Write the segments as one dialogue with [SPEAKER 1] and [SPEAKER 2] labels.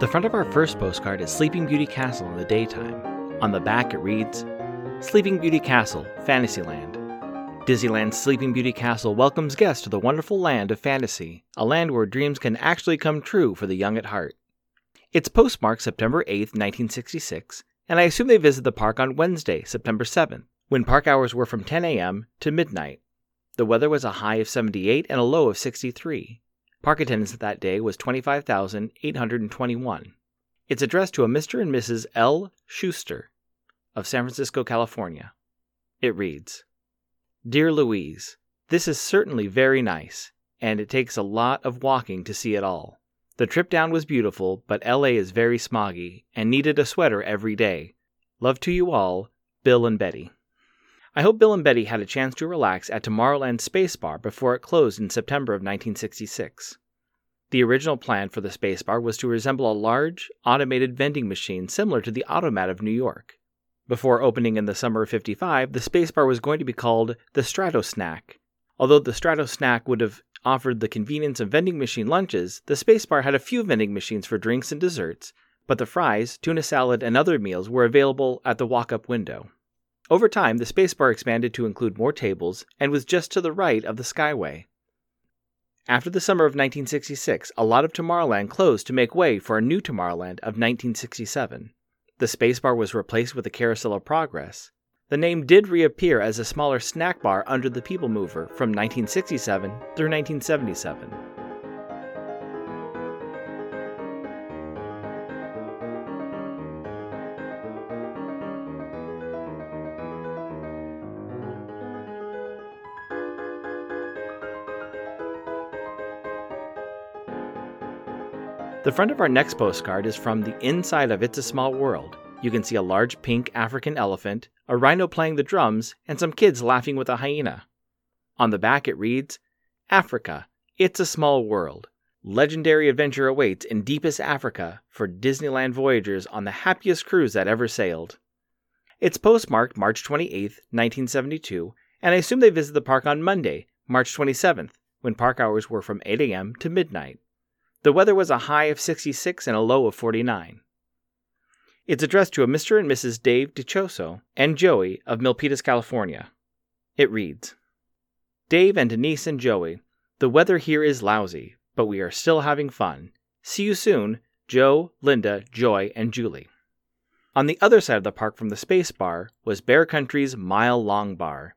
[SPEAKER 1] The front of our first postcard is Sleeping Beauty Castle in the daytime. On the back, it reads Sleeping Beauty Castle, Fantasyland. Disneyland's Sleeping Beauty Castle welcomes guests to the wonderful land of fantasy, a land where dreams can actually come true for the young at heart. It's postmarked September 8, 1966, and I assume they visited the park on Wednesday, September 7th, when park hours were from 10 a.m. to midnight. The weather was a high of 78 and a low of 63. Park attendance that day was 25,821. It's addressed to a Mr. and Mrs. L. Schuster of San Francisco, California. It reads Dear Louise, This is certainly very nice, and it takes a lot of walking to see it all. The trip down was beautiful, but LA is very smoggy and needed a sweater every day. Love to you all, Bill and Betty. I hope Bill and Betty had a chance to relax at Tomorrowland Space Bar before it closed in September of 1966. The original plan for the Space Bar was to resemble a large, automated vending machine similar to the Automat of New York. Before opening in the summer of 55, the Space Bar was going to be called the Strato Snack. Although the Strato Snack would have offered the convenience of vending machine lunches, the Space Bar had a few vending machines for drinks and desserts, but the fries, tuna salad, and other meals were available at the walk up window. Over time, the spacebar expanded to include more tables and was just to the right of the Skyway. After the summer of 1966, a lot of Tomorrowland closed to make way for a new Tomorrowland of 1967. The spacebar was replaced with the Carousel of Progress. The name did reappear as a smaller snack bar under the People Mover from 1967 through 1977. The front of our next postcard is from the inside of It's a Small World. You can see a large pink African elephant, a rhino playing the drums, and some kids laughing with a hyena. On the back it reads Africa, It's a Small World. Legendary adventure awaits in deepest Africa for Disneyland voyagers on the happiest cruise that ever sailed. It's postmarked March 28, 1972, and I assume they visited the park on Monday, March 27th, when park hours were from 8 a.m. to midnight. The weather was a high of 66 and a low of 49. It's addressed to a Mr. and Mrs. Dave Dichoso and Joey of Milpitas, California. It reads Dave and Denise and Joey, the weather here is lousy, but we are still having fun. See you soon, Joe, Linda, Joy, and Julie. On the other side of the park from the Space Bar was Bear Country's Mile Long Bar.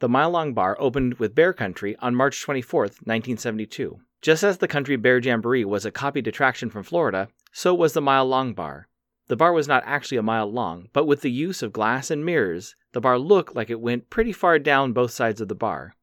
[SPEAKER 1] The Mile Long Bar opened with Bear Country on March 24, 1972. Just as the Country Bear Jamboree was a copied attraction from Florida, so was the Mile Long Bar. The bar was not actually a mile long, but with the use of glass and mirrors, the bar looked like it went pretty far down both sides of the bar.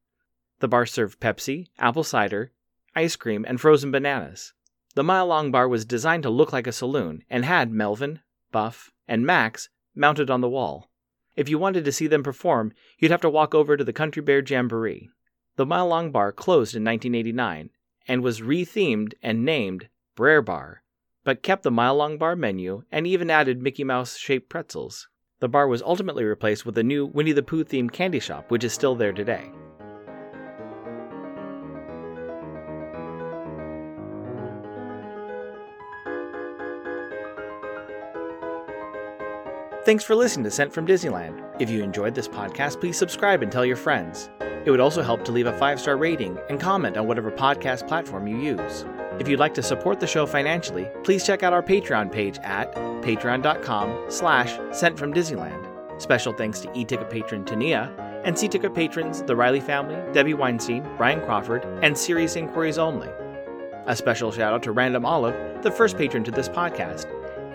[SPEAKER 1] The bar served Pepsi, apple cider, ice cream, and frozen bananas. The Mile Long Bar was designed to look like a saloon and had Melvin, Buff, and Max mounted on the wall. If you wanted to see them perform, you'd have to walk over to the Country Bear Jamboree. The Mile Long Bar closed in 1989 and was rethemed and named Brer Bar, but kept the mile long bar menu and even added Mickey Mouse shaped pretzels. The bar was ultimately replaced with a new Winnie the Pooh themed candy shop, which is still there today. Thanks for listening to Sent from Disneyland. If you enjoyed this podcast, please subscribe and tell your friends. It would also help to leave a five star rating and comment on whatever podcast platform you use. If you'd like to support the show financially, please check out our Patreon page at patreon.com slash sent from Disneyland. Special thanks to e-ticket patron Tania and C-ticket patrons the Riley family, Debbie Weinstein, Brian Crawford, and Serious Inquiries Only. A special shout out to Random Olive, the first patron to this podcast,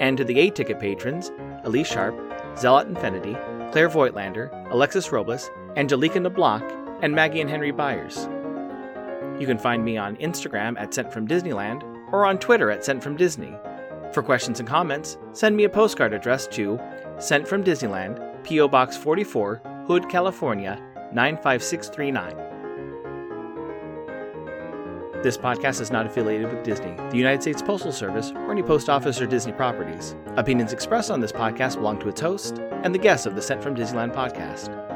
[SPEAKER 1] and to the A-ticket patrons Elise Sharp, Zealot Infinity, Claire Voigtlander, Alexis Robles, Angelica Nablock, and Maggie and Henry Byers. You can find me on Instagram at Sent From Disneyland or on Twitter at Sent From Disney. For questions and comments, send me a postcard address to Sent from Disneyland, P.O. Box 44, Hood, California 95639. This podcast is not affiliated with Disney, the United States Postal Service, or any post office or Disney properties. Opinions expressed on this podcast belong to its host and the guests of the Sent from Disneyland podcast.